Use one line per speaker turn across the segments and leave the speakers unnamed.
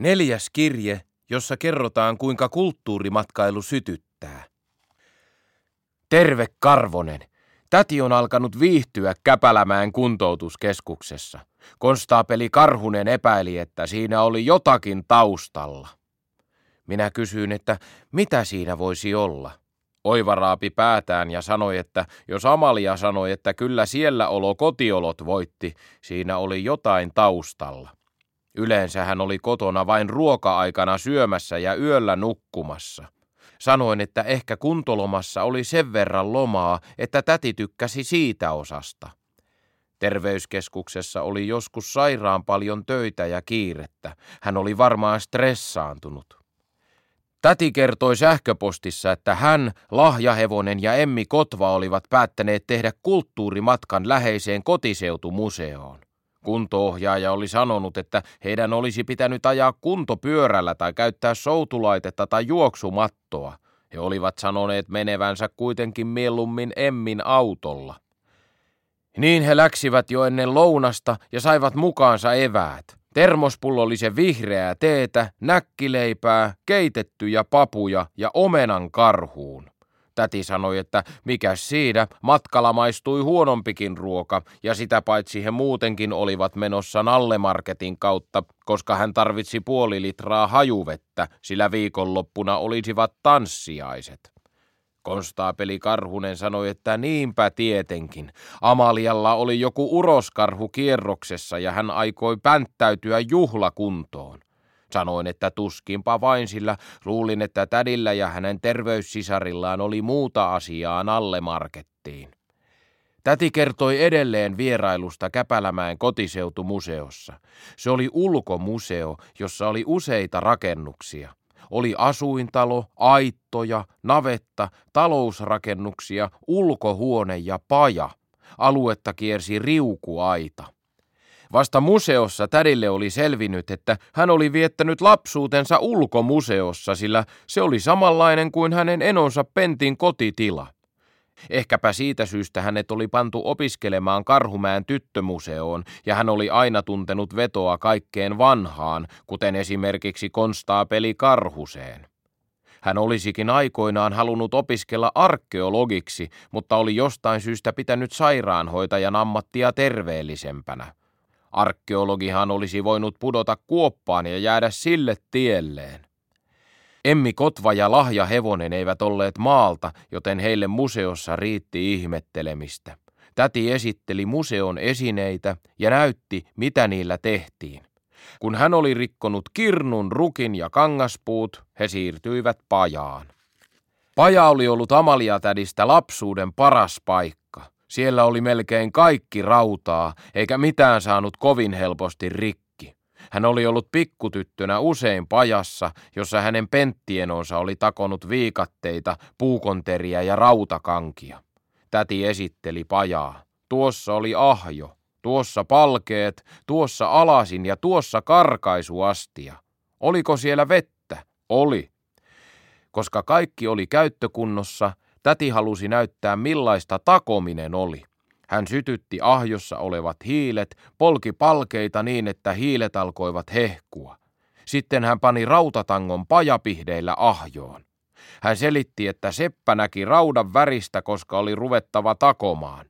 Neljäs kirje, jossa kerrotaan kuinka kulttuurimatkailu sytyttää. Terve Karvonen! Täti on alkanut viihtyä Käpälämään kuntoutuskeskuksessa. Konstaapeli Karhunen epäili, että siinä oli jotakin taustalla. Minä kysyin, että mitä siinä voisi olla. Oiva raapi päätään ja sanoi, että jos Amalia sanoi, että kyllä siellä olo kotiolot voitti, siinä oli jotain taustalla. Yleensä hän oli kotona vain ruoka-aikana syömässä ja yöllä nukkumassa. Sanoin, että ehkä kuntolomassa oli sen verran lomaa, että täti tykkäsi siitä osasta. Terveyskeskuksessa oli joskus sairaan paljon töitä ja kiirettä. Hän oli varmaan stressaantunut. Täti kertoi sähköpostissa, että hän, Lahjahevonen ja Emmi Kotva olivat päättäneet tehdä kulttuurimatkan läheiseen kotiseutumuseoon. Kuntoohjaaja oli sanonut, että heidän olisi pitänyt ajaa kuntopyörällä tai käyttää soutulaitetta tai juoksumattoa. He olivat sanoneet menevänsä kuitenkin mieluummin Emmin autolla. Niin he läksivät jo ennen lounasta ja saivat mukaansa eväät. Termospullollisen vihreää teetä, näkkileipää, keitettyjä papuja ja omenan karhuun. Täti sanoi, että mikä siinä, matkalla maistui huonompikin ruoka, ja sitä paitsi he muutenkin olivat menossa Nallemarketin kautta, koska hän tarvitsi puoli litraa hajuvettä, sillä viikonloppuna olisivat tanssiaiset. Konstaapeli Karhunen sanoi, että niinpä tietenkin. Amalialla oli joku uroskarhu kierroksessa ja hän aikoi pänttäytyä juhlakuntoon. Sanoin, että tuskinpa vain, sillä luulin, että tädillä ja hänen terveyssisarillaan oli muuta asiaa Nalle Markettiin. Täti kertoi edelleen vierailusta Käpälämäen kotiseutumuseossa. Se oli ulkomuseo, jossa oli useita rakennuksia. Oli asuintalo, aittoja, navetta, talousrakennuksia, ulkohuone ja paja. Aluetta kiersi riukuaita. Vasta museossa tädille oli selvinnyt, että hän oli viettänyt lapsuutensa ulkomuseossa, sillä se oli samanlainen kuin hänen enonsa Pentin kotitila. Ehkäpä siitä syystä hänet oli pantu opiskelemaan Karhumäen tyttömuseoon, ja hän oli aina tuntenut vetoa kaikkeen vanhaan, kuten esimerkiksi konstaapeli Karhuseen. Hän olisikin aikoinaan halunnut opiskella arkeologiksi, mutta oli jostain syystä pitänyt sairaanhoitajan ammattia terveellisempänä. Arkeologihan olisi voinut pudota kuoppaan ja jäädä sille tielleen. Emmi Kotva ja Lahja Hevonen eivät olleet maalta, joten heille museossa riitti ihmettelemistä. Täti esitteli museon esineitä ja näytti, mitä niillä tehtiin. Kun hän oli rikkonut kirnun, rukin ja kangaspuut, he siirtyivät pajaan. Paja oli ollut Amalia-tädistä lapsuuden paras paikka. Siellä oli melkein kaikki rautaa, eikä mitään saanut kovin helposti rikki. Hän oli ollut pikkutyttönä usein pajassa, jossa hänen penttienonsa oli takonut viikatteita, puukonteriä ja rautakankia. Täti esitteli pajaa. Tuossa oli ahjo, tuossa palkeet, tuossa alasin ja tuossa karkaisuastia. Oliko siellä vettä? Oli. Koska kaikki oli käyttökunnossa, Täti halusi näyttää millaista takominen oli. Hän sytytti ahjossa olevat hiilet, polki palkeita niin, että hiilet alkoivat hehkua. Sitten hän pani rautatangon pajapihdeillä ahjoon. Hän selitti, että Seppä näki raudan väristä, koska oli ruvettava takomaan.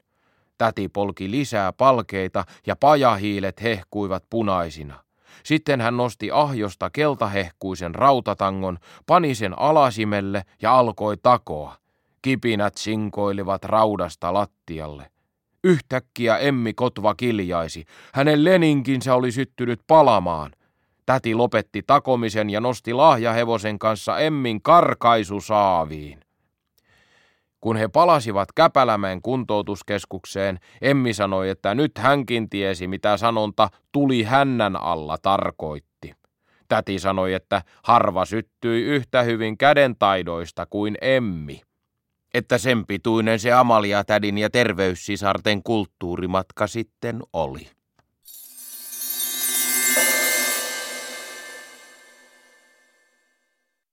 Täti polki lisää palkeita ja pajahiilet hehkuivat punaisina. Sitten hän nosti ahjosta keltahehkuisen rautatangon, pani sen alasimelle ja alkoi takoa. Kipinät sinkoilivat raudasta lattialle. Yhtäkkiä Emmi Kotva kiljaisi. Hänen leninkinsä oli syttynyt palamaan. Täti lopetti takomisen ja nosti lahjahevosen kanssa Emmin karkaisusaaviin. Kun he palasivat Käpälämäen kuntoutuskeskukseen, Emmi sanoi, että nyt hänkin tiesi, mitä sanonta tuli hännän alla tarkoitti. Täti sanoi, että harva syttyi yhtä hyvin kädentaidoista kuin Emmi että sen pituinen se Amalia-tädin ja terveyssisarten kulttuurimatka sitten oli.